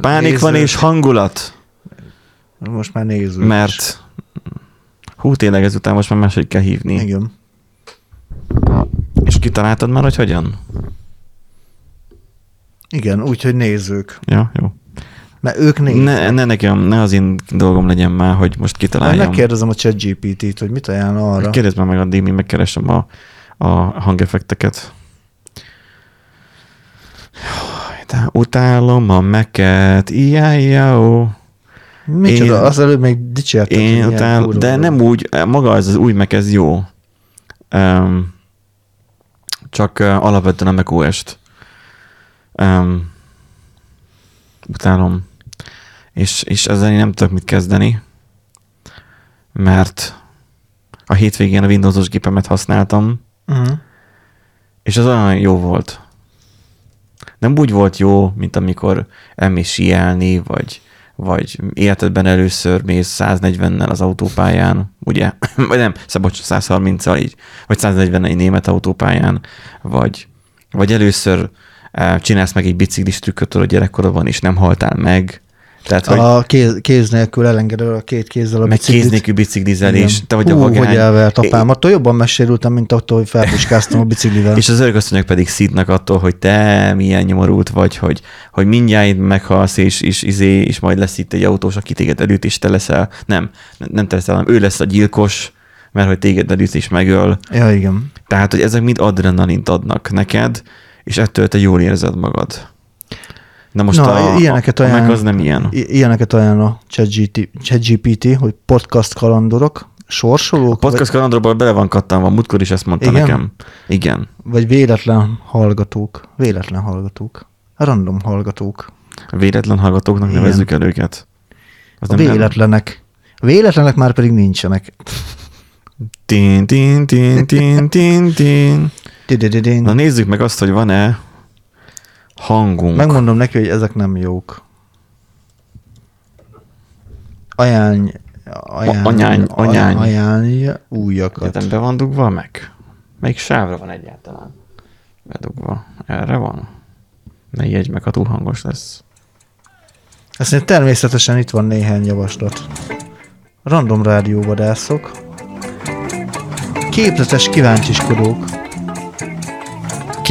Pánik van Nézők. és hangulat, Most már nézzük. mert hú, tényleg ezután most már máshogy kell hívni. Igen. És kitaláltad már, hogy hogyan? Igen, úgyhogy nézők. Ja, jó. Mert ők nézők. Ne, ne nekem, ne az én dolgom legyen már, hogy most kitaláljam. megkérdezem a ChatGPT-t, hogy mit ajánl arra. Kérdezd már meg addig, míg megkeresem a, a hangeffekteket. De utálom a meket, ijájó. Micsoda, Én- az előbb még dicsérted. hogy Én kurva de nem úgy, maga ez az új meg ez jó. Um, csak uh, alapvetően a macOS-t. Um, utálom. És, és ezzel én nem tudok mit kezdeni, mert a hétvégén a Windows-os gépemet használtam, Uh-huh. és az olyan jó volt. Nem úgy volt jó, mint amikor elmész síelni, vagy, vagy életedben először mész 140-nel az autópályán, ugye? Vagy nem, szabad 130-al így, vagy 140 egy német autópályán, vagy, vagy először eh, csinálsz meg egy biciklis trükköt, a gyerekkorodban, és nem haltál meg. Tehát, hogy A kéz, kéz nélkül elengeded a két kézzel a meg biciklit. kéz nélkül biciklizelés, te vagy Hú, a vagány. hogy elvert apám. Attól jobban mesélültem, mint attól, hogy felpuskáztam a biciklivel. És az örökasszonyok pedig szítnak attól, hogy te milyen nyomorult vagy, hogy, hogy mindjárt meghalsz, és, és, izé, és majd lesz itt egy autós, aki téged előtt, és te leszel. Nem, nem te leszel, hanem ő lesz a gyilkos, mert hogy téged előtt is megöl. Ja, igen. Tehát, hogy ezek mind adrenalint adnak neked, és ettől te jól érzed magad. Na most Na, a, ilyeneket a, a ajánl- az nem ilyen. Ilyeneket ajánl a ChatGPT, hogy podcast kalandorok, sorsolók, Podcast kalandorban bele van kattanva, múltkor is ezt mondta Igen? nekem. Igen. vagy, vagy véletlen hallgatók. Véletlen hallgatók. Random hallgatók. Véletlen hallgatóknak Igen. nevezzük el őket. Az A véletlenek. A véletlenek már pedig nincsenek. Tin, tin, tin, tin, tin, tin. Na nézzük meg azt, hogy van-e hangunk. Megmondom neki, hogy ezek nem jók. Ajánlj, ajánlj, anyány, anyány. ajánlj újakat. Egyetem be van dugva meg? Melyik sávra van egyáltalán? Bedugva. Erre van? Ne jegy meg, ha túl hangos lesz. Ezt természetesen itt van néhány javaslat. Random rádióvadászok. Képletes kíváncsiskodók.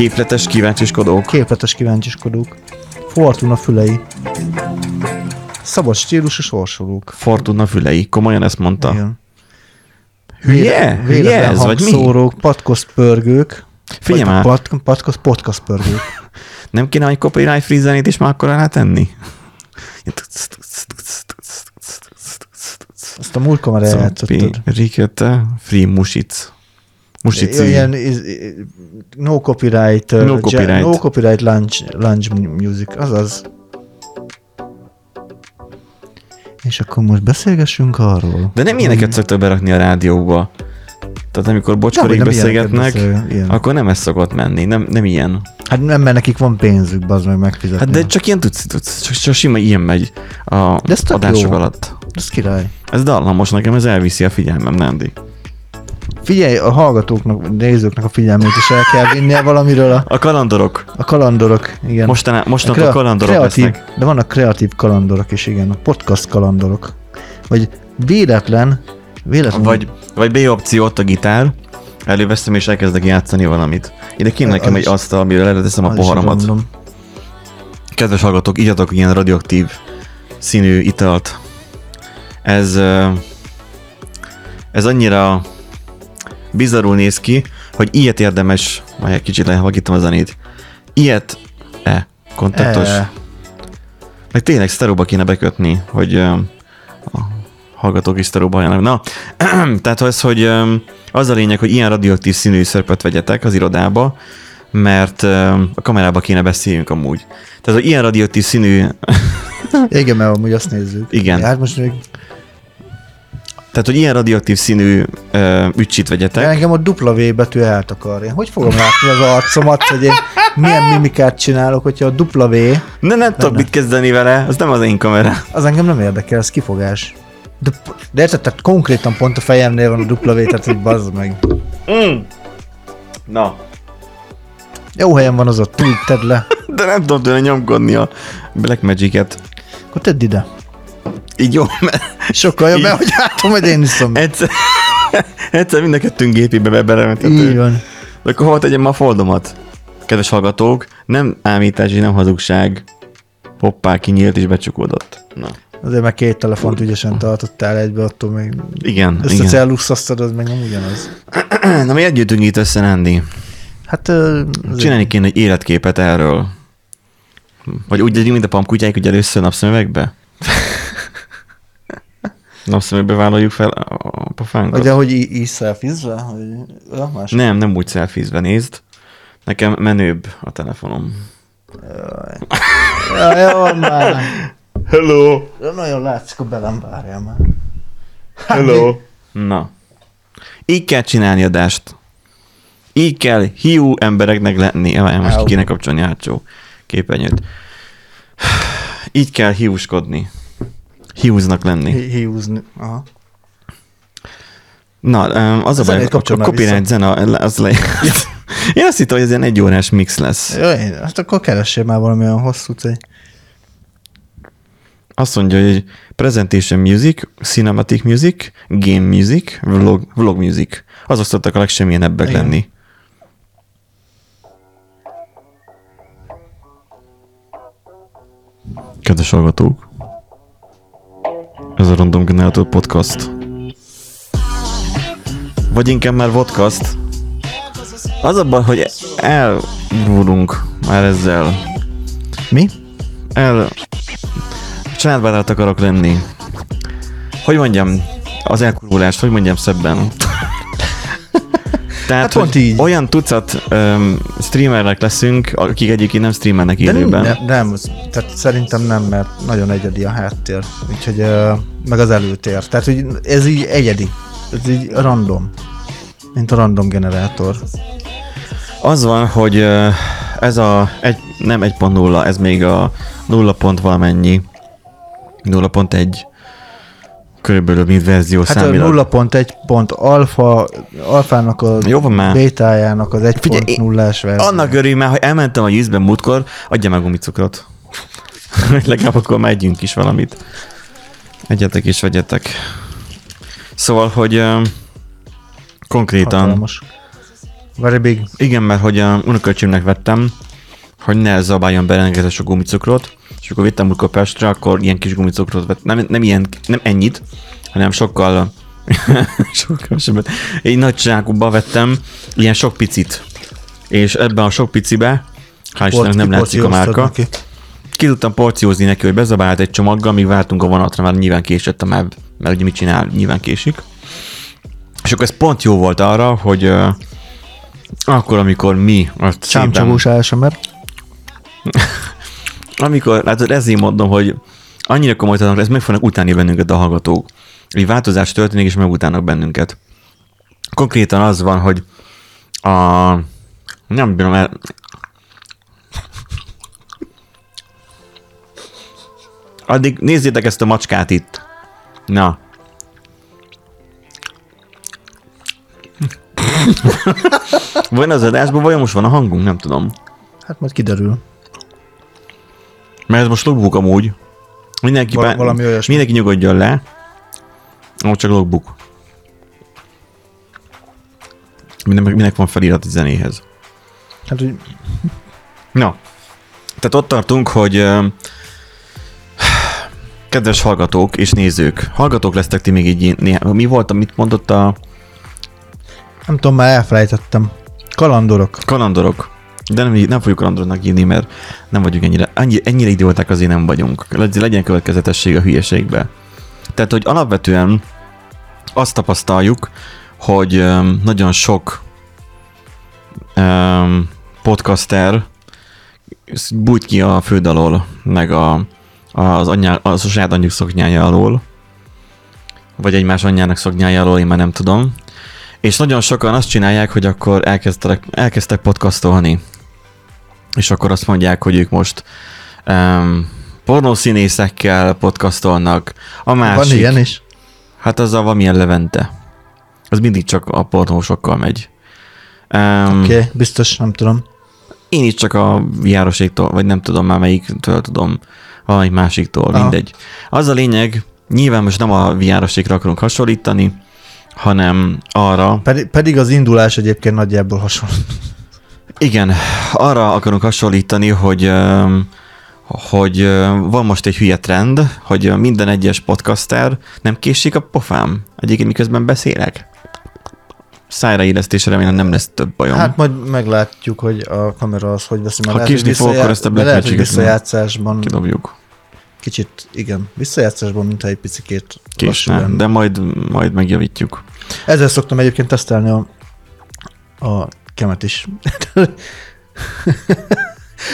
Képletes kíváncsiskodók. Képletes kíváncsiskodók. Fortuna fülei. Szabad stílusú sorsolók. Fortuna fülei. Komolyan ezt mondta. Igen. Hülye? Hülye ez, vagy mi? hangszórók, patkoszt pörgők. Figyelj már, Pat, podcast pörgők. nem kéne egy copyright free zenét is már akkor alá tenni? Azt a múltkor már eljátszottad. Rikete, free music. Musici. Ilyen is- no copyright, No ja- copyright. no copyright lunch, lunch music, azaz. És akkor most beszélgessünk arról. De nem ilyeneket szoktak berakni a rádióba. Tehát amikor bocskorig nem beszélgetnek, beszél, ilyen. akkor nem ez szokott menni. Nem, nem ilyen. Hát nem, mert nekik van pénzük, bazd meg megfizetni. Hát de csak ilyen tudsz, tudsz csak, csak sima ilyen megy a De ez adások jó. alatt. Ez király. Ez dallamos nekem, ez elviszi a figyelmem, Nandi. Figyelj, a hallgatóknak, nézőknek a figyelmét is el kell vinnie valamiről a, A kalandorok. a kalandorok, igen. Mostaná, A mostantól krea- kalandorok kreatív, lesznek. De vannak kreatív kalandorok is, igen, a podcast kalandorok. Vagy véletlen, véletlen. Vagy, vagy B opció ott a gitár, előveszem és elkezdek játszani valamit. Ide kéne nekem egy asztal, amire leteszem a poharamat. Kedves hallgatók, igyatok ilyen radioaktív színű italt. Ez, ez annyira bizarul néz ki, hogy ilyet érdemes, majd egy kicsit lehalkítom a zenét, ilyet, e, kontaktos, e. Meg tényleg szteróba kéne bekötni, hogy a hallgatók is szteróba halljanak. Na, tehát az, hogy az a lényeg, hogy ilyen radioaktív színű szörpöt vegyetek az irodába, mert ö, a kamerába kéne beszéljünk amúgy. Tehát, hogy ilyen radioaktív színű, igen, mert amúgy azt nézzük. Igen. Hát most még tehát, hogy ilyen radioaktív színű ö, ücsit de vegyetek, engem a dupla V betű eltakarja. Hogy fogom látni az arcomat, hogy én milyen mimikát csinálok, hogyha a dupla V, de nem tudok mit kezdeni vele, az nem az én kamera. az engem nem érdekel, ez kifogás. De, de érted, tehát konkrétan pont a fejemnél van a dupla V, tehát hogy bazd meg. Mm. Na, Jó helyen van az ott, tedd le. de nem tudom tőle nyomkodni a Black Magic-et. Akkor tedd ide. Így jó, mert Sokkal jobb, Így. mert hogy látom, hogy én iszom. egyszer, egyszer mind a kettőnk gépébe Így belementető. van. De akkor hol tegyem a foldomat? Kedves hallgatók, nem ámítás és nem hazugság. Hoppá, kinyílt és becsukódott. Na. Azért meg két telefont ügyesen tartottál egybe, attól még Igen, ezt a igen. celluxasztad, az meg nem ugyanaz. Na miért gyűjtünk itt össze, Andy? Hát azért- Csinálni kéne egy életképet erről. Vagy úgy legyünk, mint a pamkutyáik, hogy először napszemüvegbe? napszemüvegbe vállaljuk fel a pofánkat? Vagy ahogy í- így szelfizve? Hogy... Ja, más. Nem, nem úgy szelfizve nézd. Nekem menőbb a telefonom. Ja, jó, már. Hello! Ja, Nagyon látszik a belem, várjál már. Hello! Na. Így kell csinálni adást. Így kell hiú embereknek lenni. Várjál, most Au. kéne kapcsolni a hátsó képernyőt. Így kell hiúskodni. Hiúznak lenni. Hiúzni. Aha. Na, az a A baj, a, copyright zene, az le... Én azt hittem, hogy ez ilyen egy órás mix lesz. Jó, hát akkor keressél már valami olyan hosszú cég. Azt mondja, hogy presentation music, cinematic music, game music, vlog, vlog music. Azok szoktak a legsemmilyenebbek Igen. lenni. Kedves hallgatók! Ez a Random Generator Podcast. Vagy inkább már vodcast. Az a baj, hogy elvúlunk már ezzel. Mi? El... Családbarát akarok lenni. Hogy mondjam, az elkurvulást, hogy mondjam szebben. Tehát, Hát pont így. olyan tucat um, streamernek leszünk, akik egyébként nem streamernek De nem, élőben. nem, nem, az- tehát szerintem nem, mert nagyon egyedi a háttér, úgyhogy ö, meg az előtér. Tehát, hogy ez így egyedi, ez így random, mint a random generátor. Az van, hogy ö, ez a egy, nem 1.0, ez még a 0. pont valamennyi. 0.1 körülbelül mint verzió Hát a számilag. 0.1 pont alfa, alfának a Jó van már. bétájának az Figyelj, 1.0-ás verzió. Annak örülj hogy elmentem a vízben múltkor, adja meg gumicukrot. Legalább akkor már együnk is valamit. Egyetek és vegyetek. Szóval, hogy uh, konkrétan, Hatalmas. Very big. igen, mert hogy a unoköcsimnek vettem, hogy ne zabáljon be rengeteg sok gumicukrot, és akkor vittem múltkor Pestre, akkor ilyen kis gumicukrot vett, nem, nem ilyen, nem ennyit, hanem sokkal, sokkal kevesebbet. Egy nagy zsákba vettem, ilyen sok picit. És ebben a sok picibe, hál' Istennek nem látszik a márka, neki. ki tudtam porciózni neki, hogy bezabált egy csomaggal, míg vártunk a vonatra, már nyilván késett a MEB, mert ugye mit csinál, nyilván késik. És akkor ez pont jó volt arra, hogy uh, akkor, amikor mi azt szépen, Csámcsogós ASMR. amikor, hát ezért mondom, hogy annyira komolytalanok, ez meg fognak utáni bennünket a hallgatók. Egy változás történik, és megutálnak bennünket. Konkrétan az van, hogy a... Nem bírom el... Addig nézzétek ezt a macskát itt. Na. Vajon az adásban, vajon most van a hangunk? Nem tudom. Hát majd kiderül. Mert ez most logbook amúgy. Mindenki, Val- bár, valami olyasmi. mindenki nyugodjon le. Ó, csak logbook. Minden, minek van felirat a zenéhez. Hát, hogy Na, tehát ott tartunk, hogy kedves hallgatók és nézők, hallgatók lesztek ti még így néha, mi volt, amit mondott a nem tudom, már elfelejtettem. Kalandorok. kalandorok? De nem, nem fogjuk kalandornak írni, mert nem vagyunk ennyire, ennyi, ennyire idióták azért nem vagyunk. Legy- Legyen következetesség a hülyeségbe. Tehát, hogy alapvetően azt tapasztaljuk, hogy nagyon sok öm, podcaster bújt ki a föld alól, meg a, az, anyá, az a saját anyjuk szoknyája alól, vagy egymás anyjának szoknyája alól, én már nem tudom. És nagyon sokan azt csinálják, hogy akkor elkezdtek, elkezdtek podcastolni. És akkor azt mondják, hogy ők most um, pornószínészekkel podcastolnak. A másik, Van ilyen is? hát az a valamilyen Levente. Az mindig csak a pornósokkal megy. Um, Oké, okay, biztos, nem tudom. én is csak a jároséktól, vagy nem tudom már melyiktől tudom, valami másiktól, Aha. mindegy. Az a lényeg, nyilván most nem a járosékra akarunk hasonlítani, hanem arra, Pedig, pedig az indulás egyébként nagyjából hasonló. Igen, arra akarunk hasonlítani, hogy hogy van most egy hülye trend, hogy minden egyes podcaster nem késik a pofám. Egyébként miközben beszélek. Szájraélesztésre remélem nem lesz több bajom. Hát majd meglátjuk, hogy a kamera az hogy veszi. Ha késni fog, akkor ezt a Black lehet, visszajátszásban Kidobjuk. kicsit, igen, visszajátszásban, mintha egy picikét Késne, de majd, majd megjavítjuk. Ezzel szoktam egyébként tesztelni a, a kemet is.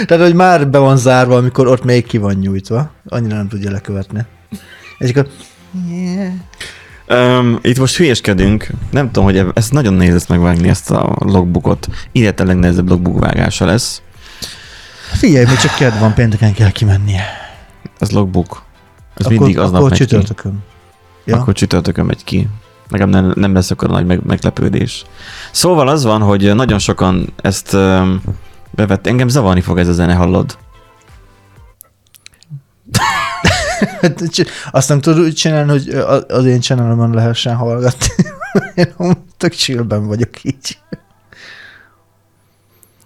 Tehát, hogy már be van zárva, amikor ott még ki van nyújtva. Annyira nem tudja lekövetni. És akkor... Yeah. Um, itt most hülyeskedünk. Nem tudom, hogy ezt nagyon nehéz lesz megvágni, ezt a logbookot. Illetve a legnehezebb logbook vágása lesz. Figyelj, még csak kedv van, pénteken kell kimennie. Ez logbook. Ez akkor, mindig aznap akkor megy ki. csütörtökön. Ja? Akkor csütörtökön megy ki. Legalább nem, nem lesz akkor nagy meg, meglepődés. Szóval az van, hogy nagyon sokan ezt um, bevett. Engem zavarni fog ez a zene, hallod? Azt nem tudod úgy csinálni, hogy az én channelomon lehessen hallgatni. Én tök chillben vagyok így.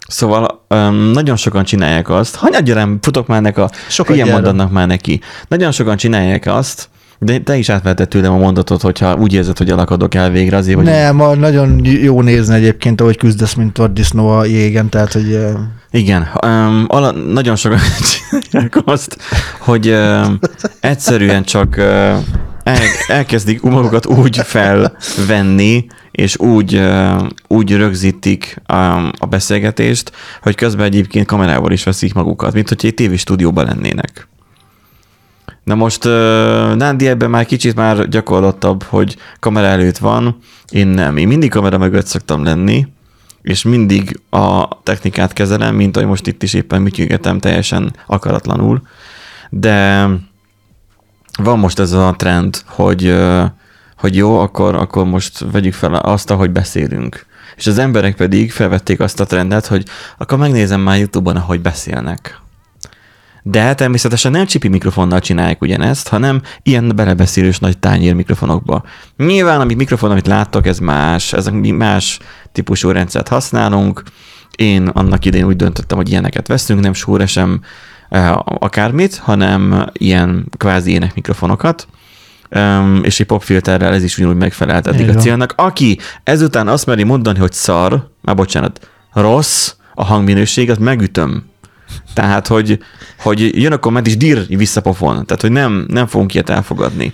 Szóval um, nagyon sokan csinálják azt, hanyadja rám, futok már nek a Sokat hülye gyere. mondatnak már neki. Nagyon sokan csinálják azt, de te is átvetted tőlem a mondatot, hogyha úgy érzed, hogy alakadok el végre, azért, hogy Nem, ma nagyon jó nézni egyébként, ahogy küzdesz, mint a disznó a jégen, tehát, hogy Igen, um, ala, nagyon sokan csinálják azt, hogy um, egyszerűen csak uh, el, elkezdik magukat úgy felvenni, és úgy, uh, úgy rögzítik um, a beszélgetést, hogy közben egyébként kamerával is veszik magukat, mint hogy egy tévéstúdióban lennének. Na most uh, Nándi ebben már kicsit már gyakorlottabb, hogy kamera előtt van, én nem. Én mindig kamera mögött szoktam lenni, és mindig a technikát kezelem, mint ahogy most itt is éppen működgetem teljesen akaratlanul, de van most ez a trend, hogy, hogy jó, akkor, akkor most vegyük fel azt, ahogy beszélünk. És az emberek pedig felvették azt a trendet, hogy akkor megnézem már YouTube-on, ahogy beszélnek. De természetesen nem csipi mikrofonnal csinálják ugyanezt, hanem ilyen belebeszélős nagy tányér mikrofonokba. Nyilván, amit mikrofon, amit láttok, ez más, ezek mi más típusú rendszert használunk. Én annak idején úgy döntöttem, hogy ilyeneket veszünk, nem súre sem eh, akármit, hanem ilyen kvázi ének mikrofonokat. Um, és egy popfilterrel ez is ugyanúgy megfelelt eddig a célnak. Aki ezután azt meri mondani, hogy szar, már bocsánat, rossz a hangminőség, azt megütöm. Tehát, hogy, hogy jön a komment és dír visszapofon. Tehát, hogy nem, nem fogunk ilyet elfogadni.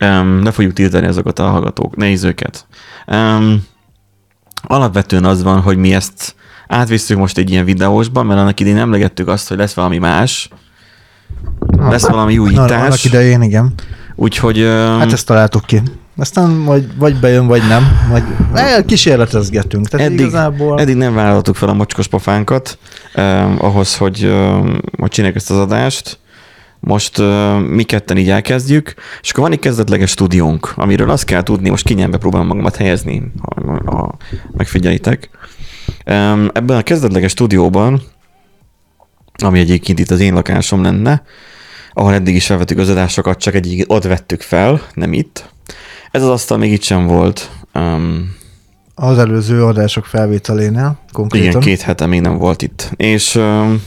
Um, ne fogjuk tiltani azokat a hallgatók, nézőket. Um, alapvetően az van, hogy mi ezt átvisszük most egy ilyen videósban, mert annak idén emlegettük azt, hogy lesz valami más, lesz valami Na, annak újítás, idején, igen. úgyhogy um, Hát ezt találtuk ki. Aztán majd vagy bejön, vagy nem. Vagy eh, kísérletezgetünk. Tehát eddig, igazából... eddig nem vállaltuk fel a mocskos pofánkat um, ahhoz, hogy, um, hogy csináljuk ezt az adást. Most uh, mi ketten így elkezdjük, és akkor van egy kezdetleges stúdiónk, amiről azt kell tudni, most kényelme próbálom magamat helyezni, ha, ha megfigyelitek. Um, ebben a kezdetleges stúdióban, ami egyébként itt az én lakásom lenne, ahol eddig is felvettük az adásokat, csak egyik ott vettük fel, nem itt. Ez az asztal még itt sem volt. Um, Az előző adások felvételénél konkrétan. igen, két hete még nem volt itt. És um,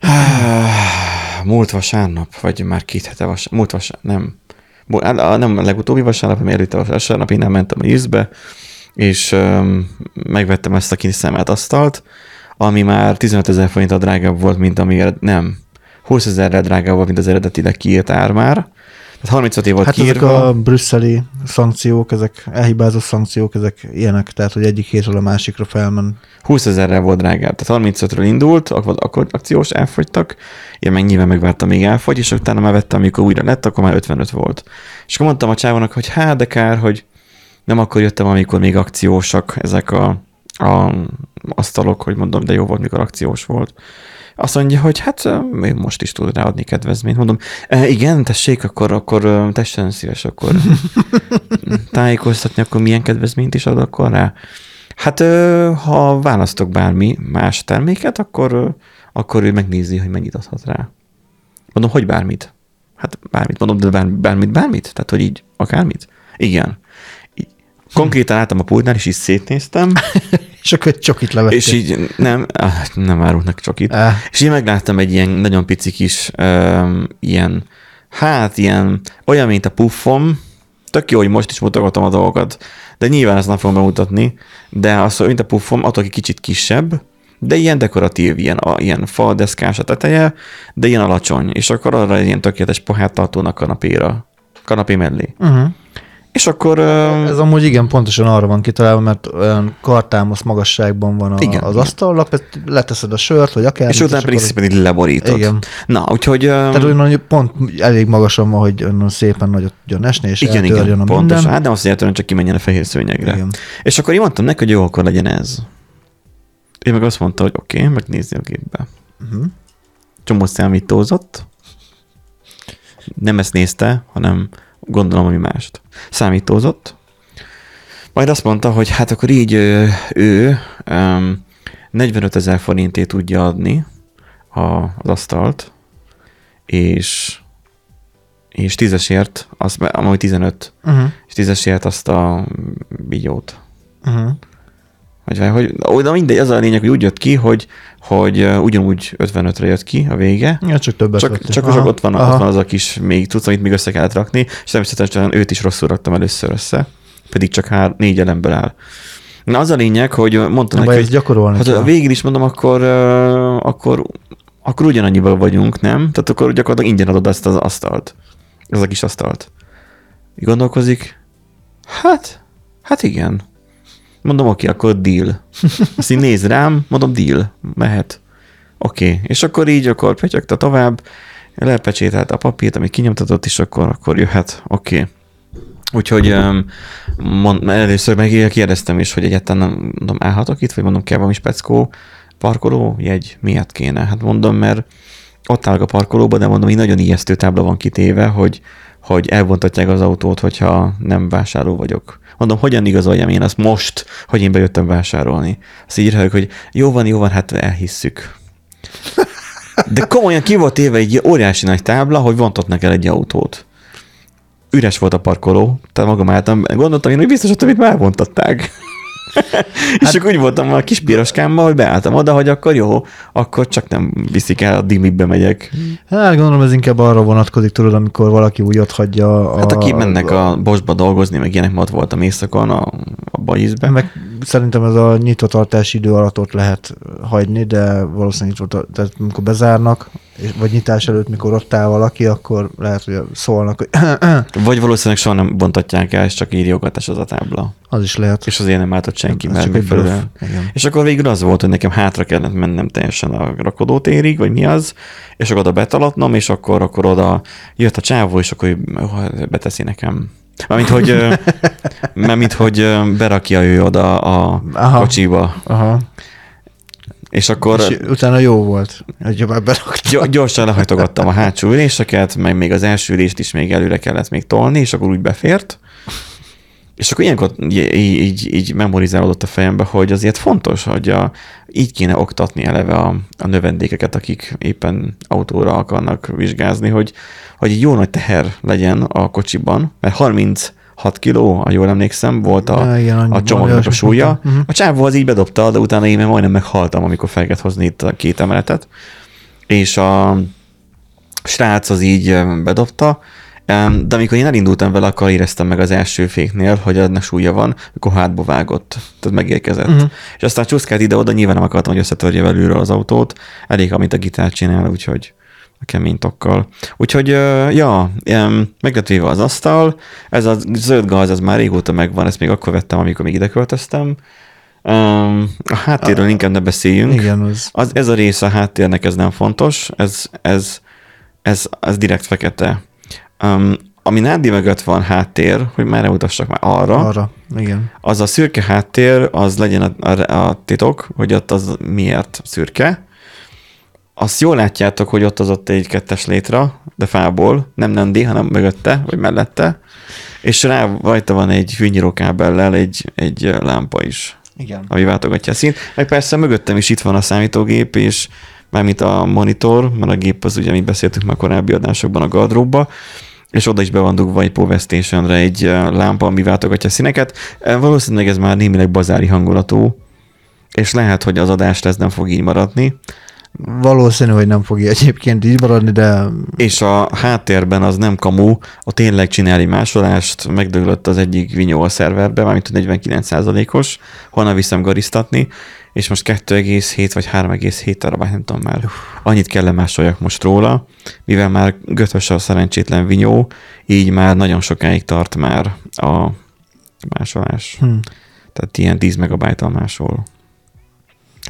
múlt vasárnap, vagy már két hete vasárnap, múlt vasárnap, nem. Nem a legutóbbi vasárnap, hanem előtte a vasárnap, én nem mentem a ízbe, és um, megvettem ezt a kiszemelt asztalt, ami már 15 ezer forinttal drágább volt, mint ami nem, 20 ezerrel drágább volt, mint az eredetileg kiírt ár már. Tehát 35 év volt Hát ezek kiírva. a brüsszeli szankciók, ezek elhibázott szankciók, ezek ilyenek, tehát hogy egyik hétről a másikra felmen. 20 ezerrel volt drágább. Tehát 35-ről indult, akkor, akkor akciós elfogytak, én meg nyilván megvártam, még elfogy, és utána már vettem, amikor újra lett, akkor már 55 volt. És akkor mondtam a csávónak, hogy hát de kár, hogy nem akkor jöttem, amikor még akciósak ezek a, a asztalok, hogy mondom, de jó volt, mikor akciós volt. Azt mondja, hogy hát még most is tud ráadni kedvezményt. Mondom, e, igen, tessék, akkor, akkor tessen szíves, akkor tájékoztatni, akkor milyen kedvezményt is ad akkor rá. Hát ha választok bármi más terméket, akkor, akkor ő megnézi, hogy mennyit adhat rá. Mondom, hogy bármit? Hát bármit, mondom, de bár, bármit, bármit? Tehát, hogy így akármit? Igen. Konkrétan álltam a pultnál, és így szétnéztem, És akkor egy csokit levettél. és így nem, nem árulnak csokit. Ah. És én megláttam egy ilyen nagyon pici kis, um, ilyen, hát ilyen, olyan, mint a puffom, tök jó, hogy most is mutogatom a dolgokat, de nyilván ezt nem fogom bemutatni, de az, hogy mint a puffom, attól, aki kicsit kisebb, de ilyen dekoratív, ilyen, a, ilyen fa deszkás a teteje, de ilyen alacsony, és akkor arra egy ilyen tökéletes pohát tartónak kanapéra, kanapé mellé. Uh-huh. És akkor Ez amúgy igen, pontosan arra van kitalálva, mert olyan kartámosz magasságban van a, Igen, az igen. asztal, leteszed a sört, vagy akár. és utána pedig szépen így leborítod. Igen. Na, úgyhogy... Tehát hogy pont elég magasan van, hogy szépen nagyot tudjon esni, és igen, igen, a pontos. minden. Hát nem azt jelenti, csak kimenjen a fehér szőnyegre. Igen. És akkor én mondtam neki, hogy jó, akkor legyen ez. Ő meg azt mondta, hogy oké, okay, megnézni a gépbe. Uh-huh. Csomó számítózott. Nem ezt nézte, hanem gondolom, ami mást. Számítózott. Majd azt mondta, hogy hát akkor így ő, ő um, 45 ezer forintét tudja adni a, az asztalt, és és tízesért, az, amúgy 15, Uh-huh. és tízesért azt a bigyót. Uh-huh. Vagy hogy, de mindegy, az a lényeg, hogy úgy jött ki, hogy, hogy ugyanúgy 55-re jött ki a vége, Ja, csak többet csak, csak, Aha, ott, van, aha. ott van az a kis még tudsz, amit még össze kellett rakni, és természetesen őt is rosszul raktam először össze, pedig csak hár, négy elemből áll. Na az a lényeg, hogy mondtam Na, neki, hogy gyakorolni hát kell. a végén is mondom, akkor, akkor, akkor ugyanannyival vagyunk, nem? Tehát akkor gyakorlatilag ingyen adod ezt az asztalt. Ez a kis asztalt. Gondolkozik, hát, hát igen. Mondom, oké, akkor deal. Azt így néz rám, mondom, deal, mehet. Oké, okay. és akkor így, akkor petyegte tovább, lepecsételt a papírt, amit kinyomtatott, és akkor, akkor jöhet, oké. Okay. Úgyhogy um, mond, először meg kérdeztem is, hogy egyáltalán nem, mondom, állhatok itt, vagy mondom, kell valami speckó parkoló jegy, miért kéne? Hát mondom, mert ott állok a parkolóba, de mondom, így nagyon ijesztő tábla van kitéve, hogy, hogy elvontatják az autót, hogyha nem vásárló vagyok. Mondom, hogyan igazoljam én azt most, hogy én bejöttem vásárolni. Azt írják, hogy jó van, jó van, hát elhisszük. De komolyan ki volt éve egy óriási nagy tábla, hogy vontatnak el egy autót. Üres volt a parkoló, tehát magam álltam, gondoltam én, hogy biztos, hogy amit már elvontatták. és hát, akkor úgy voltam a kis piroskámmal, hogy beálltam oda, hogy akkor jó, akkor csak nem viszik el, addig míg bemegyek. Hát gondolom ez inkább arra vonatkozik, tudod, amikor valaki úgy ott hagyja a... Hát aki mennek a bosba dolgozni, meg ilyenek, ott voltam éjszakon a, a Bajizbe. Meg szerintem ez a nyitvatartási idő alatt ott lehet hagyni, de valószínűleg nyitva, tehát amikor bezárnak, vagy nyitás előtt, mikor ott áll valaki, akkor lehet, hogy szólnak, hogy Vagy valószínűleg soha nem bontatják el, és csak írjogatás az a tábla. az is lehet. És azért nem látott senki, Ez mert megfelelően. És akkor végül az volt, hogy nekem hátra kellett mennem teljesen a rakodótérig, vagy mi az, és akkor oda betalatnom, és akkor, akkor oda jött a csávó, és akkor beteszi nekem. Mármint, hogy, mármint, hogy berakja ő oda a Aha. kocsiba. Aha. És akkor És utána jó volt, hogy már berakta. gy- gyorsan lehajtogattam a hátsó üléseket, meg még az első ülést is még előre kellett még tolni, és akkor úgy befért. És akkor ilyenkor így, így, így memorizálódott a fejembe, hogy azért fontos, hogy a, így kéne oktatni eleve a, a növendékeket, akik éppen autóra akarnak vizsgázni, hogy, hogy egy jó nagy teher legyen a kocsiban, mert 36 kiló, ha jól emlékszem, volt a, Ja, igen, a csomagnak a súlya. Mhm. A csávó az így bedobta, de utána én majdnem meghaltam, amikor fel kellett hozni itt a két emeletet. És a srác az így bedobta, de amikor én elindultam vele, akkor éreztem meg az első féknél, hogy ennek súlya van, akkor hátba vágott, tehát megérkezett. Uh-huh. És aztán csúszkált ide-oda, nyilván nem akartam, hogy összetörje belülről az autót, elég, amit a gitár csinál, úgyhogy a kemény tokkal. Úgyhogy, ja, meg lett véve az asztal, ez a zöld gáz, ez már régóta megvan, ezt még akkor vettem, amikor még ide költöztem. A háttérről inkább ne beszéljünk. Igen, az. Az, ez a része a háttérnek ez nem fontos, ez, ez, ez, ez direkt fekete. Um, ami Nádi mögött van háttér, hogy már utassak már arra, Arra, igen. az a szürke háttér, az legyen a, a, a titok, hogy ott az miért szürke. Azt jól látjátok, hogy ott az ott egy kettes létra, de fából, nem Nandi, hanem mögötte, vagy mellette, és rá rajta van egy fűnyírókábellel egy, egy lámpa is. Igen. ami váltogatja a színt. Meg persze mögöttem is itt van a számítógép, és mármint a monitor, mert a gép az ugye, amit beszéltünk már korábbi adásokban a gardróbba, és oda is be van dugva egy Power Station-re egy eh, lámpa, ami váltogatja a színeket. Eh, Valószínűleg ez már némileg bazári hangulatú, és lehet, hogy az adás lesz nem fog így maradni. Valószínű, hogy nem fogja egyébként így maradni, de És a háttérben az nem kamu, a tényleg csinál egy másolást, megdöglött az egyik vinyó a szerverbe, mármint 49%-os, honnan viszem garisztatni, és most 2,7 vagy 3,7 terabájt, nem tudom már. Annyit kell lemásoljak most róla, mivel már götös a szerencsétlen vinyó, így már nagyon sokáig tart már a másolás. hm. Tehát ilyen 10 megabájtal másol.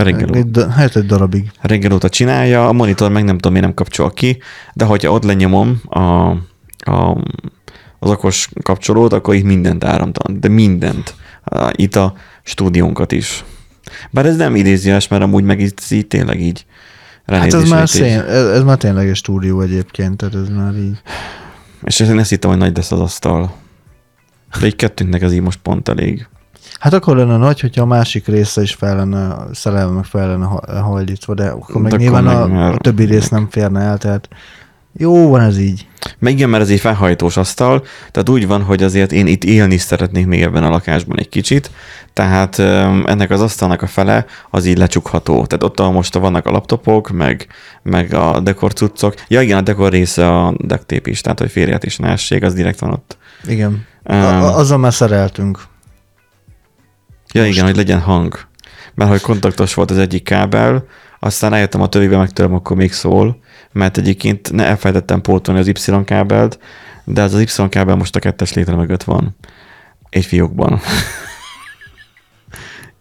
Reggel, egy, da- hát egy darabig. reggel óta csinálja, a monitor meg nem tudom, miért nem kapcsol ki, de hogyha ott lenyomom a, a, az okos kapcsolót, akkor itt mindent áramtalan, de mindent. Itt a stúdiónkat is. Bár ez nem idéziás, mert amúgy meg itt így tényleg így Hát ez már, szén, ez, ez már tényleg egy stúdió egyébként, tehát ez már így. És én ezt hittem, hogy nagy lesz az asztal. De így kettőnknek ez így most pont elég. Hát akkor lenne nagy, hogyha a másik része is fel lenne, szerelve meg fel lenne ha- hajlítva, de akkor meg De akkor nyilván meg a, a többi rész nem férne el, tehát jó van ez így. Meg igen, mert ez egy felhajtós asztal, tehát úgy van, hogy azért én itt élni szeretnék még ebben a lakásban egy kicsit, tehát ennek az asztalnak a fele az így lecsukható. Tehát ott, ahol most vannak a laptopok, meg, meg a dekor cuccok. Ja igen, a dekor része a duct tape is, tehát hogy férjet is ne essék, az direkt van ott. Igen. Um, a, azzal már szereltünk. Ja igen, hogy legyen hang. Mert hogy kontaktos volt az egyik kábel, aztán rájöttem a többibe megtöröm, akkor még szól, mert egyébként ne elfelejtettem pótolni az Y kábelt, de az az Y kábel most a kettes létre mögött van. Egy fiókban.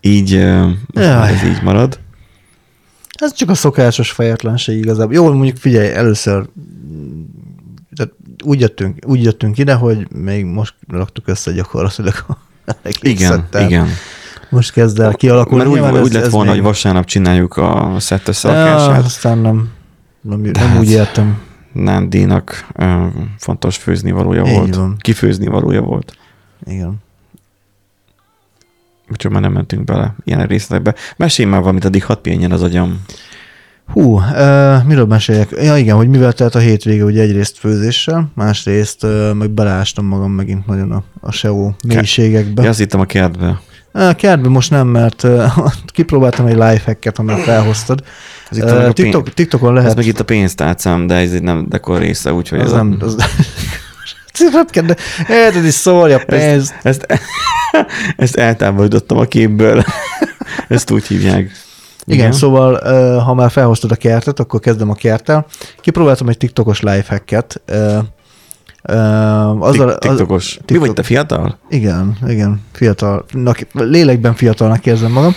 így, most ez így marad. Ez csak a szokásos fejetlenség igazából. Jó, mondjuk figyelj, először tehát úgy, jöttünk, úgy jöttünk ide, hogy még most raktuk össze gyakorlatilag a Igen, tehát igen. Most kezd el kialakulni. Mert úgy, Nyilván úgy lett volna, még- hogy vasárnap csináljuk a szett Ja, összerakását. aztán nem, nem, nem hát- úgy értem. Nándínak ö, fontos főzni valója Így volt. van. Kifőzni valója volt. Igen. Úgyhogy már nem mentünk bele ilyen részletekbe. Mesélj már valamit, addig hadd pihenjen az agyam. Hú, uh, miről meséljek? Ja igen, hogy mivel telt a hétvége, ugye egyrészt főzéssel, másrészt uh, meg beleástam magam megint nagyon a, a SEO mélységekbe. Ja, azt hittem a kertbe. A kertben most nem, mert kipróbáltam egy lifehacket, amit felhoztad. Ez itt Uh, a TikTok, pénz, TikTokon ez lehet... meg itt a pénztárcám, de ez egy nem dekor része, úgyhogy az ez nem... a, Az, kell, de érted is szórja pénzt. ezt, ezt eltávolítottam a képből. ezt úgy hívják. Igen, Igen, szóval ha már felhoztad a kertet, akkor kezdem a kerttel. Kipróbáltam egy TikTokos lifehacket. Uh, uh, azzal, Tik- TikTokos. Mi TikTok- vagy te fiatal? Igen, igen, fiatalnak, lélekben fiatalnak érzem magam.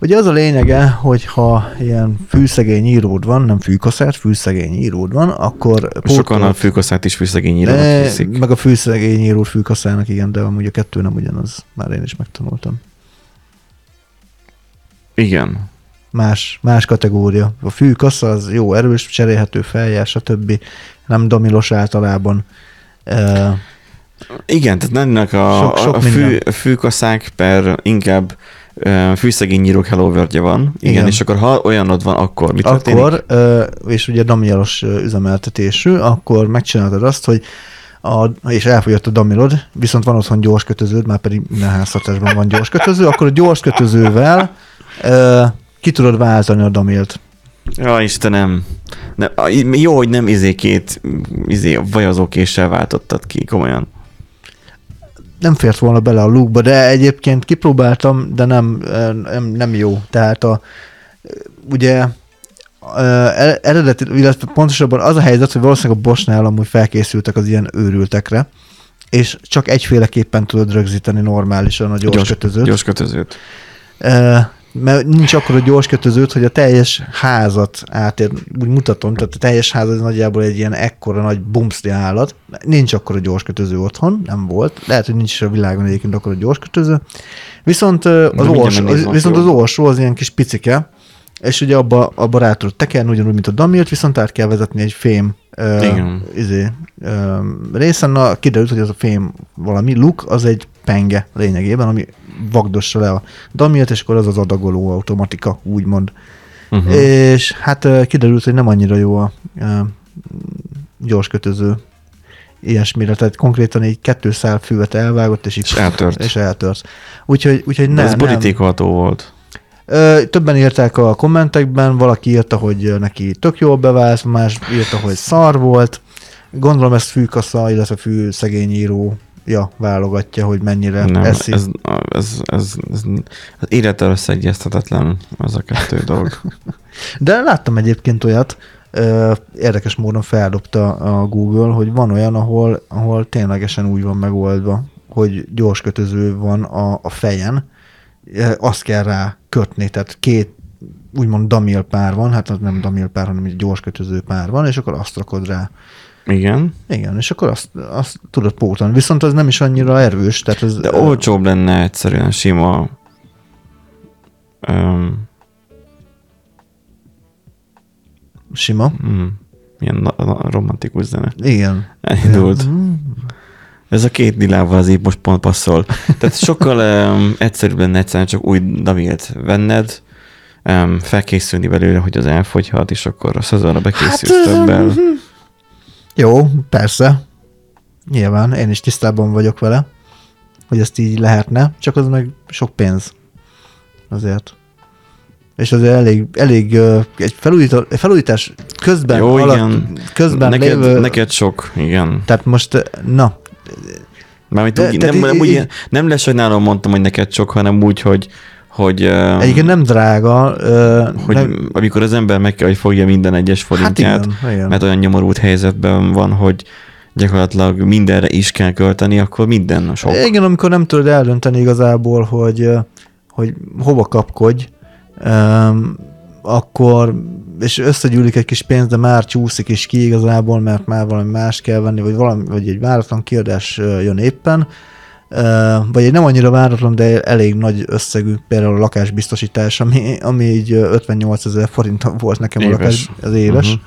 Ugye az a lényege, hogy ha ilyen fűszegény íród van, nem fűkaszát, fűszegény íród van, akkor... Sokan a fűkaszát is fűszegényírónak de, hiszik. meg a fűszegény író fűkaszának, igen, de amúgy a kettő nem ugyanaz. Már én is megtanultam. Igen. Más, más kategória. A fűkasza az jó, erős, cserélhető feljár, stb. Nem damilos általában. Igen, tehát lennek a, Sok- sok a fű, minden. fűkaszák per inkább uh, fűszegényírók hello van. Igen, Igen. És akkor ha olyanod van, akkor mit történik? akkor, és ugye damielos ö, üzemeltetésű, akkor megcsináltad azt, hogy a, és elfogyott a damilod, viszont van otthon gyors kötöződ, már pedig minden háztartásban van gyors kötöző, akkor a gyors kötözővel ö, ki tudod váltani a damilt. Ja, Istenem. Ne, a- jó, hogy nem izé két izé, vajazókéssel váltottad ki, komolyan. Nem fért volna bele a lukba, de egyébként kipróbáltam, de nem, nem, nem jó. Tehát a, ugye e- eredeti, illetve pontosabban az a helyzet, hogy valószínűleg a Bosnál amúgy felkészültek az ilyen őrültekre, és csak egyféleképpen tudod rögzíteni normálisan a gyors, gyors kötözőt. Gyors kötözőt. Mert nincs akkor a gyors kötözőt, hogy a teljes házat átér, úgy mutatom, tehát a teljes ház az nagyjából egy ilyen ekkora nagy bumszli állat. Nincs akkor a gyors kötöző otthon, nem volt. Lehet, hogy nincs a világon egyébként akkor a gyors kötöző. Viszont az, orsó, megnézem a viszont az orsó az ilyen kis picike, és ugye abba, abba rá tudod tekerni, ugyanúgy, mint a damilt, viszont át kell vezetni egy fém Igen. izé, ö, részen. Na, kiderült, hogy az a fém valami luk, az egy penge lényegében, ami vagdossa le a damilt, és akkor az az adagoló automatika, úgymond. Uh-huh. És hát ö, kiderült, hogy nem annyira jó a ö, gyors kötöző ilyesmire, tehát konkrétan egy kettő szál füvet elvágott, és így És eltört. És eltört. Úgyhogy, úgyhogy De ne, ez nem. borítékolható volt. Többen írták a kommentekben, valaki írta, hogy neki tök jól bevált, más írta, hogy szar volt. Gondolom ezt fűkasza, illetve fű szegényíró ja, válogatja, hogy mennyire Nem, eszi. ez, ez, ez, ez, az élettel összeegyeztetetlen az a kettő dolog. De láttam egyébként olyat, érdekes módon feldobta a Google, hogy van olyan, ahol, ahol ténylegesen úgy van megoldva, hogy gyors kötöző van a, a fejen, azt kell rá kötni, tehát két úgymond damil pár van, hát az nem damil pár, hanem egy gyors kötöző pár van, és akkor azt rakod rá. Igen, Igen, és akkor azt, azt tudod pótolni. Viszont az nem is annyira erős, tehát ez... de olcsóbb lenne egyszerűen sima um, Sima. mm, ilyen na- na- romantikus zene. Igen. Elindult. Mm. Ez a két dilával az épp most pont passzol. Tehát sokkal um, egyszerűbb lenne egyszerűen csak új davilt venned, um, felkészülni belőle, hogy az elfogyhat, és akkor a szezonra bekészülsz Hát, többel. mhm. Jó, persze. Nyilván, én is tisztában vagyok vele, hogy ezt így lehetne, csak az meg sok pénz. Azért. És azért elég, elég egy, felújító, egy felújítás közben, Jó, alatt, igen. közben neked, lévő, neked sok, igen. tehát most, na, Mármint De- úgy, nem, nem, úgy, nem lesajnálom mondtam, hogy neked sok, hanem úgy, hogy, hogy, egyébként nem drága. Hogy nem, amikor az ember meg kell, hogy fogja minden egyes hát forintját, igen, igen. mert olyan nyomorult helyzetben van, hogy gyakorlatilag mindenre is kell költeni, akkor minden sok. Igen, amikor nem tudod eldönteni igazából, hogy, hogy hova kapkodj, akkor, és összegyűlik egy kis pénz, de már csúszik is ki igazából, mert már valami más kell venni, vagy, valami, vagy egy váratlan kiadás jön éppen, vagy egy nem annyira váratlan, de elég nagy összegű, például a lakásbiztosítás, ami, ami így ö, 58 ezer forint volt nekem Éves. a lakás, az éves. Mhm.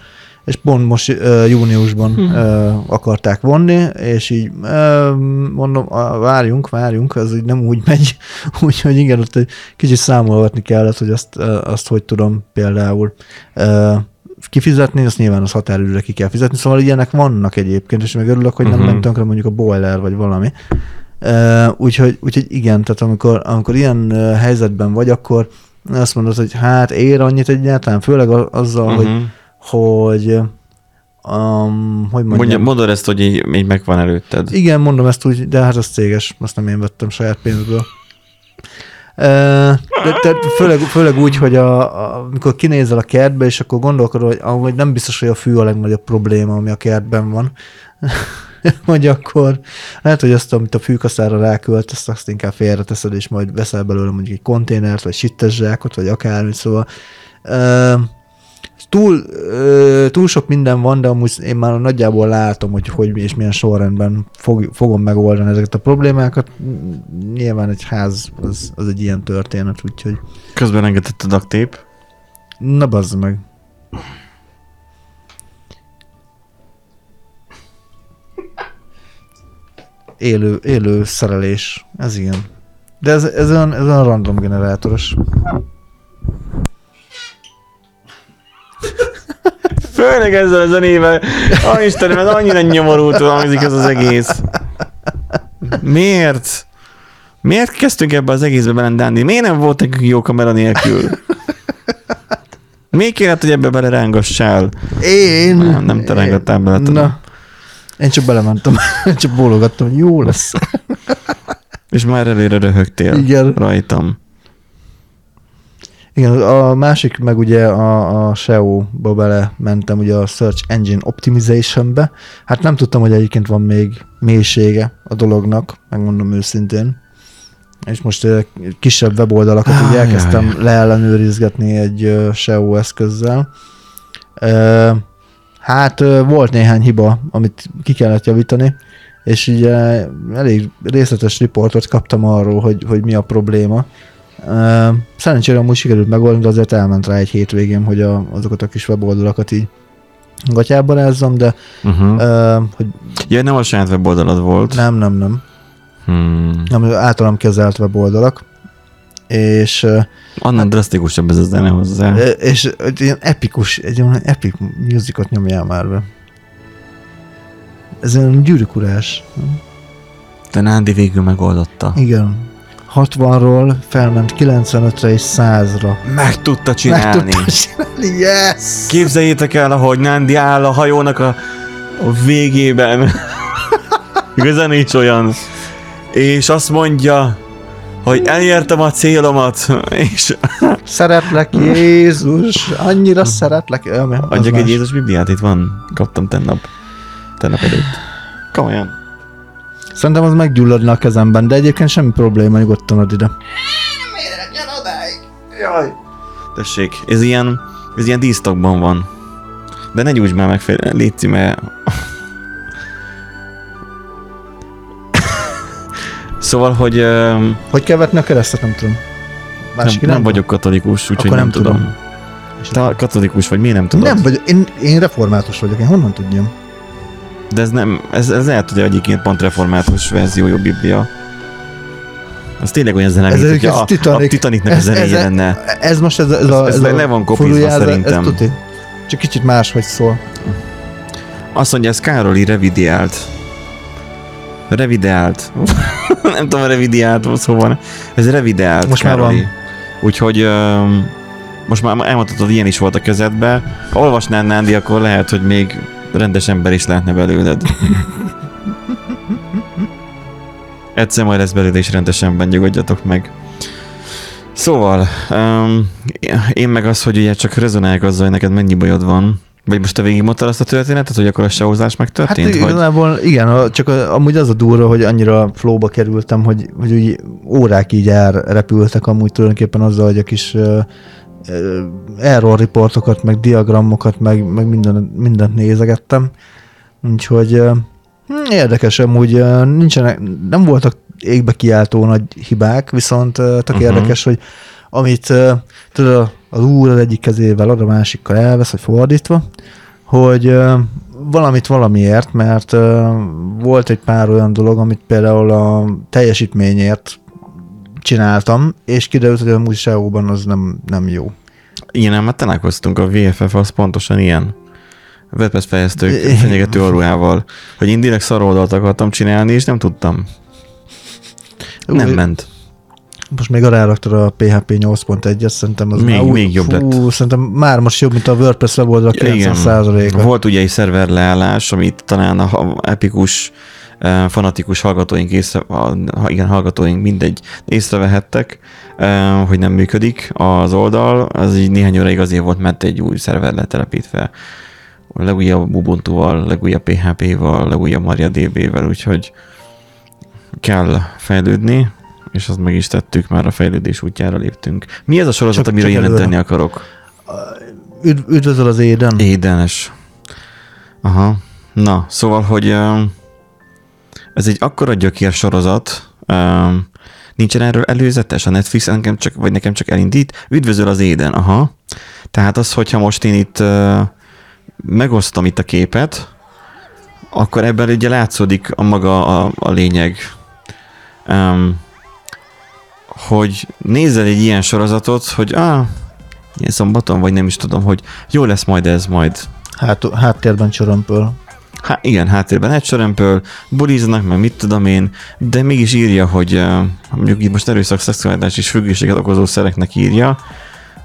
És pont most uh, júniusban uh, akarták vonni, és így uh, mondom, várjunk, várjunk, ez így nem úgy megy, úgyhogy igen, ott egy kicsit számolgatni kellett, hogy azt, uh, azt hogy tudom például uh, kifizetni, azt nyilván az határidőre ki kell fizetni, szóval ilyenek vannak egyébként, és meg örülök, hogy nem Mhm. ment tönkre mondjuk a boiler, vagy valami. Uh, úgyhogy, úgyhogy igen, tehát amikor, amikor ilyen uh, helyzetben vagy, akkor azt mondod, hogy hát ér annyit egyáltalán, főleg azzal, uh-huh. hogy Uh-huh. Hogy um, hogy mondjam, Mondja, mondod ezt, hogy így, így megvan előtted. igen, mondom ezt úgy, de hát az céges, azt nem én vettem saját pénzből. De, de főleg, főleg úgy, hogy a, a, amikor kinézel a kertbe, és akkor gondolkodol, hogy ahogy nem biztos, hogy a fű a legnagyobb probléma, ami a kertben van. hogy akkor lehet, hogy azt, amit a fűkaszára ráköltesz, azt inkább félreteszed, és majd veszel belőle mondjuk egy konténert, vagy sittes zsákot, vagy akármi, szóval túl, ö, túl sok minden van, de amúgy én már nagyjából látom, hogy hogy és milyen sorrendben fog, fogom megoldani ezeket a problémákat. Nyilván egy ház az, az egy ilyen történet, úgyhogy Közben engedett a daktép. na bazd meg. Élő, élő szerelés, ez ilyen. De ez, ez, olyan, ez olyan random generátoros. Főleg ezzel a zenével. A Istenem, ez annyira nyomorult hangzik ez az egész. Miért? Miért kezdtünk ebbe az egészbe belendálni? Miért nem volt nekünk jó kamera nélkül? Miért kéne, hogy ebbe belerángassál? Én... Nem, nem te rángattál bele. Na. Én csak belementem, csak bólogattam, hogy jó lesz. És már előre röhögtél Igen. rajtam. Igen, a másik meg ugye a, a SEO-ba bele mentem, ugye a Search Engine Optimization-be. Hát nem tudtam, hogy egyébként van még mélysége a dolognak, megmondom őszintén. És most kisebb weboldalakat így Ájjaj. elkezdtem leellenőrizgetni egy SEO eszközzel. Hát volt néhány hiba, amit ki kellett javítani, és így ö, elég részletes riportot kaptam arról, hogy, hogy mi a probléma. Szerencsére amúgy sikerült megoldani, de azért elment rá egy hétvégén, hogy a, azokat a kis weboldalakat így gatyába rázzam, de Uh-huh. ö, hogy Ja, nem a saját weboldalad volt. nem, nem, nem. Hmm. ami általam kezelt weboldalak, és, Annál drasztikusabb ez a zene hozzá. és egy ilyen epikus, egy olyan epic musicot nyomjál már be. Ez olyan gyűrűkurás. De Nándi végül megoldotta. Igen. 60-ról felment 95-re és 100-ra. Meg tudta Meg csinálni. tudta csinálni, yes! Képzeljétek el, ahogy Nándi áll a hajónak a, a végében. Igazán nincs olyan. És azt mondja, hogy elértem a célomat, és Szeretlek, Jézus! Annyira szeretlek. Adjak egy. Jézus Bibliát, itt van. Kaptam tennap. Tennap előtt. Komolyan. Szerintem az meggyulladna a kezemben, de egyébként semmi probléma, nyugodtan ad ide. Jaj. Tessék, ez ilyen, ez ilyen dísztokban van. De ne nyújts már meg fél, légy mert... szóval, hogy öm, Hogy kell vetni a keresztet, nem tudom. nem, Másik nem vagyok katolikus, úgyhogy nem, nem tudom. tudom. Te katolikus vagy, miért nem tudod? Nem vagyok, én, én református vagyok, én honnan tudjam? De ez nem, ez, ez lehet, hogy egyébként pont református verziójú Biblia. Az tényleg olyan zene, Ez, mint ez, a, a Titanic. A Ez- zenéje ez- lenne. Ez most ez, ez, a, Ez- ez, a le van kopizva szerintem. Ez tuti. Csak kicsit máshogy szól. Azt mondja, ez Károli revidiált. Revideált. nem tudom, revidiált, szóval ez revideált, Most már Károli. van. Úgyhogy öm, most már elmondhatod, ilyen is volt a kezedbe. Ha olvasnál Nándi, akkor lehet, hogy még rendes ember is lehetne belőled. Egyszer majd lesz belőle is rendes ember, nyugodjatok meg. Szóval, um, én meg az, hogy ugye csak rezonálják azzal, hogy neked mennyi bajod van. Vagy most te végigmondtad azt a történetet, hogy akkor a sehozás Hát megtörtént? vagy? igazából igen, csak amúgy az a durva, hogy annyira flóba kerültem, hogy, hogy úgy órák így elrepültek amúgy tulajdonképpen azzal, hogy a kis error riportokat, meg diagramokat, meg, meg minden, mindent nézegettem. Úgyhogy hm, érdekes, amúgy nincsenek, nem voltak égbe kiáltó nagy hibák, viszont tök uh-huh. érdekes, hogy amit tudod, az úr az egyik kezével ad, a másikkal elvesz, vagy fordítva, hogy valamit valamiért, mert volt egy pár olyan dolog, amit például a teljesítményért csináltam, és kiderült, hogy amúgy SEO-ban az nem, nem jó. Igen, már találkoztunk, a VFF az pontosan ilyen. A WordPress fejlesztők fenyegető arruhával, hogy én direkt szaroldalt akartam csinálni, és nem tudtam. Nem Úgy- ment. Most még ráraktad a PHP 8.1-et, szerintem az Még- már úgy- még jobb fú, Szerintem már most jobb, mint a WordPress weboldal 90%-a. Volt ugye egy szerver leállás, amit talán a epikus fanatikus hallgatóink, észre, igen, hallgatóink mindegy észrevehettek, eh, hogy nem működik az oldal, az így néhány óraig azért volt, mert egy új szerver letelepítve. A legújabb Ubuntu-val, legújabb PHP-val, legújabb MariaDB-vel, úgyhogy kell fejlődni, és azt meg is tettük, már a fejlődés útjára léptünk. Mi ez a sorozat, Csak- amiről csak jelenteni akarok? Üdv, üdvözöl az éden. Édenes. Aha. Na, szóval, hogy ez egy akkora gyökér sorozat, um, nincsen erről előzetes, a Netflix engem csak, vagy nekem csak elindít, üdvözöl az éden, aha. Tehát az, hogyha most én itt uh, megosztom itt a képet, akkor ebben ugye látszódik a maga a, a lényeg. Um, hogy nézel egy ilyen sorozatot, hogy ah, szombaton, vagy nem is tudom, hogy jó lesz majd ez, majd Hát, háttérben csörömpöl. Há, igen, háttérben egy sörömpől, buliznak, meg mit tudom én, de mégis írja, hogy uh, mondjuk itt most erőszak, szexuális és függőséget okozó szereknek írja,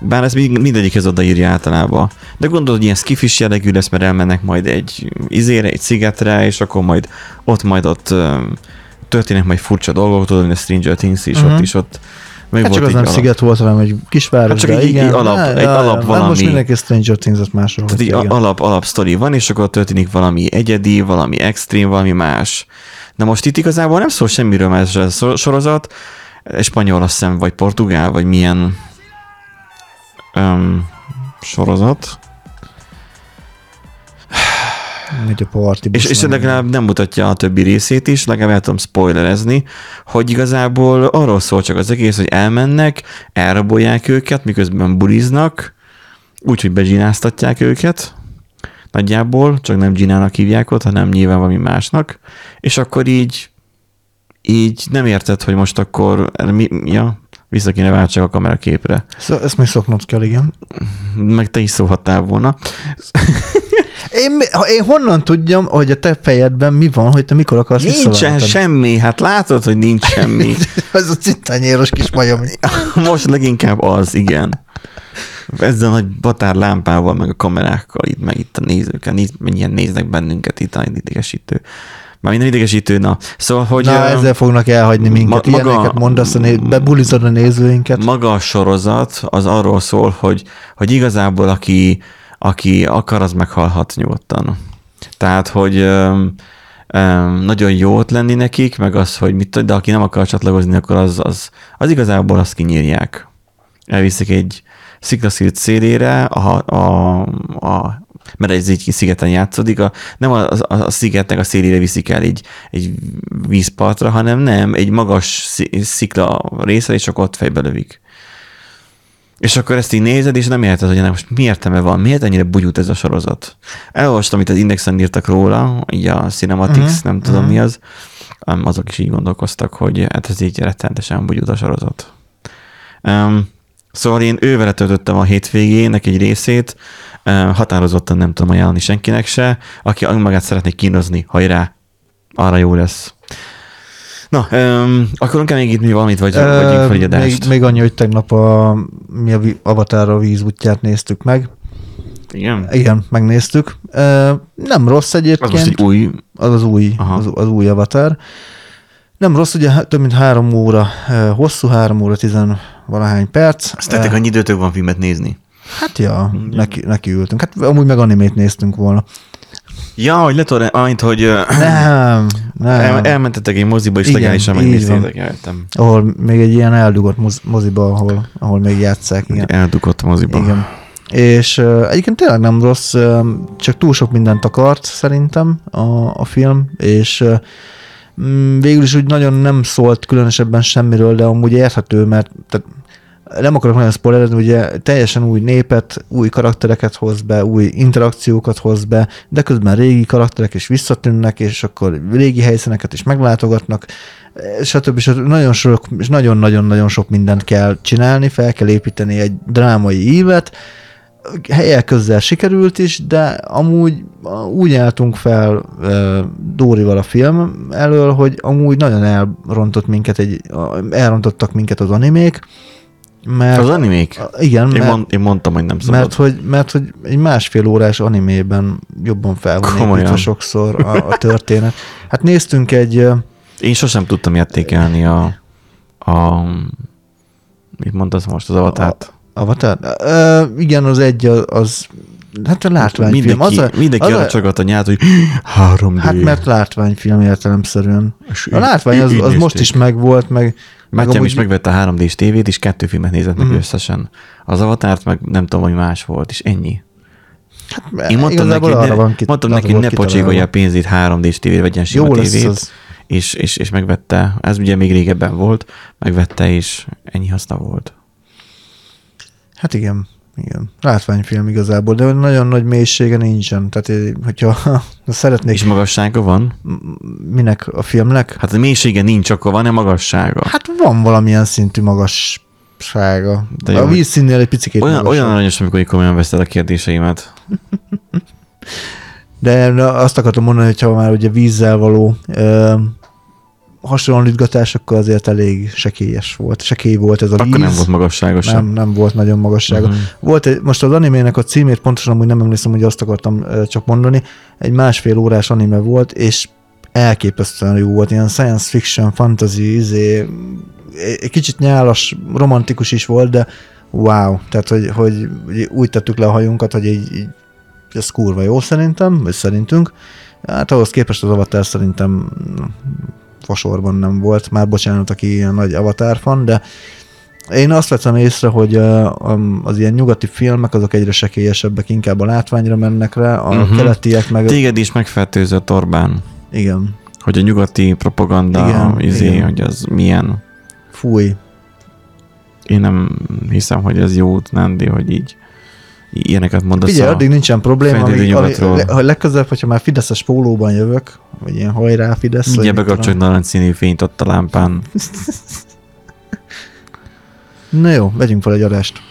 bár ez mind- mindegyikhez odaírja általában. De gondolod, hogy ilyen skifis jellegű lesz, mert elmennek majd egy izére, egy szigetre, és akkor majd ott majd ott um, történnek majd furcsa dolgok, tudod, hogy a Stranger Things is Mhm. ott is ott. Meg Hát csak az egy nem alap- sziget volt, hanem egy kisváros, Hát csak egy- igen. egy alap- Á, egy alap já, valami. Most mindenki Stranger Things-et máshol. Tehát igen. alap, alap sztori van, és akkor történik valami egyedi, valami extrém, valami más. Na most itt igazából nem szól semmiről más a sorozat, spanyol azt hiszem, vagy portugál, vagy milyen um, sorozat. Megy a party És, és legalább nem mutatja a többi részét is, legalább el tudom spoilerezni, hogy igazából arról szól csak az egész, hogy elmennek, elrabolják őket, miközben buliznak, úgyhogy bezsináztatják őket, nagyjából, csak nem Ginának hívják ott, hanem nyilván valami másnak, és akkor így így nem érted, hogy most akkor mi, ja, vissza kéne váltsak a kameraképre. Szóval ezt még szoknod kell, igen. Meg te is szólhattál volna. Én, én honnan tudjam, hogy a te fejedben mi van, hogy te mikor akarsz Nincsen semmi, hát látod, hogy nincs semmi. Ez a cintányéros kis majom. Most leginkább az, igen. Ezzel a nagy batár lámpával, meg a kamerákkal, itt, meg itt a nézőkkel, néz, mennyien néznek bennünket itt a idegesítő. Már minden idegesítő, na. Szóval, hogy Na, ezzel fognak elhagyni minket. ma- Ma, maga- Ilyeneket mondasz, a né- bebulizod a nézőinket. maga a sorozat az arról szól, hogy, hogy igazából aki, aki akar, az meghalhat nyugodtan. Tehát, hogy nagyon jó ott lenni nekik, meg az, hogy mit de aki nem akar csatlakozni, akkor az, az, az igazából azt kinyírják. Elviszik egy sziklaszírt szélére, a, a, a, mert ez így szigeten játszódik, a, nem a, a, a szigetnek a szélére viszik el egy, egy vízpartra, hanem nem, egy magas szi- szikla részre, és csak ott fejbe lövik. És akkor ezt így nézed, és nem érted, hogy ennek most mi értelme van, miért ennyire bugyút ez a sorozat. Elolvastam, amit az Indexen írtak róla, így a Cinematics, uh-huh, nem tudom uh-huh. mi az, azok is így gondolkoztak, hogy hát ez így rettenetesen bugyút a sorozat. Um, szóval én ővele töltöttem a hétvégének egy részét, um, határozottan nem tudom ajánlani senkinek se, aki magát szeretné kínozni, hajrá, arra jó lesz. Na, um, akarunk-e még itt mi valamit, vagy, Ö, vagy még, adást? még annyi, hogy tegnap a, mi a Avatar a víz útját néztük meg. Igen? Igen, megnéztük. Ö, nem rossz Az egyébként. most egy új Az az új, Aha. az, az új Avatar. Nem rossz, ugye há- több mint három óra, hosszú három óra, tizen valahány perc. Azt tettek, annyi időtök van filmet nézni. Hát ja, neki, neki ültünk. Hát amúgy meg animét néztünk volna. Ja, hogy letol, amint, hogy Nem, nem. el, elmentetek egy moziba, és Igen, legálisan megnéztétek, értem. Ahol még egy ilyen eldugott moz- moziba, ahol, ahol még játszák. Igen. Eldugott moziba. Igen. És uh, egyébként tényleg nem rossz, uh, csak túl sok mindent akart szerintem a, a film, és uh, végül is úgy nagyon nem szólt különösebben semmiről, de amúgy érthető, mert tehát nem akarok nagyon spoilerezni, ugye teljesen új népet, új karaktereket hoz be, új interakciókat hoz be, de közben régi karakterek is visszatűnnek, és akkor régi helyszíneket is meglátogatnak, stb. stb. Nagyon sok, és nagyon-nagyon-nagyon sok mindent kell csinálni, fel kell építeni egy drámai ívet, helyek közel sikerült is, de amúgy úgy álltunk fel uh, Dórival a film elől, hogy amúgy nagyon elrontott minket egy, elrontottak minket az animék, mert, Az animék? igen, Én, mert, mond, én mondtam, hogy nem szabad. mert, hogy, mert hogy egy másfél órás animében jobban fel van sokszor a, a történet. Hát néztünk egy, Én sosem tudtam értékelni a, a mit mondtasz most, az avatárt? Avatar? Ö, igen, az egy, az, az hát a látványfilm. Mindenki, Az a, mindenki az arra a, a nyát, hogy 3D. Hát mert látványfilm értelemszerűen. És A látvány az, az most is megvolt, meg... Amúgy- is megvette a 3D-s tévét, és kettő filmet nézett meg Mhm. összesen. Az avatárt meg nem tudom, hogy más volt, és ennyi. Hát, Én mondtam neki, ne, van kit- mondtam neki, ne pocsékolja a pénzét 3D-s tévét, vegyen sima Jó tévét, az. és, és, és megvette. Ez ugye még régebben volt, megvette, és ennyi haszna volt. Hát igen, igen. Látványfilm igazából, de nagyon nagy mélysége nincsen. Tehát, eh, hogyha szeretnék... És magassága van? minek a filmnek? Hát a mélysége nincs, akkor van-e magassága? Hát van valamilyen szintű magassága. De De a vízszínnél egy picit Olyan, magasabb. olyan aranyos, amikor komolyan veszed a kérdéseimet. De azt akartam mondani, hogy ha már ugye vízzel való ö, hasonlítgatás, akkor azért elég sekélyes volt. Sekély volt ez a víz. Akkor nem volt magasságos. nem, nem volt nagyon magassága. Mhm. Uh-huh. Volt egy, most az animének a címét pontosan úgy nem emlékszem, hogy azt akartam csak mondani. Egy másfél órás anime volt, és elképesztően jó volt, ilyen science fiction, fantasy, izé, egy kicsit nyálas, romantikus is volt, de wow, tehát hogy, hogy úgy tettük le a hajunkat, hogy így, így ez kurva jó szerintem, vagy szerintünk. Hát ahhoz képest az Avatar szerintem fasorban nem volt. Már bocsánat, aki ilyen nagy Avatar fan, de én azt vettem észre, hogy az ilyen nyugati filmek azok egyre sekélyesebbek, inkább a látványra mennek rá, a uh-huh. keletiek meg... Téged is megfertőzött Orbán, Igen, hogy a nyugati propaganda, Igen, izé, igen. hogy az milyen. fúj. Én nem hiszem, hogy ez jó út, Nandi, hogy így ilyeneket mondasz. Figyelj, addig nincsen probléma, amíg, ha legközelebb, hogyha már Fideszes pólóban jövök, vagy ilyen hajrá Fidesz. Mindjárt tudom. narancsszínű fényt ott a lámpán. Na jó, vegyünk fel egy adást.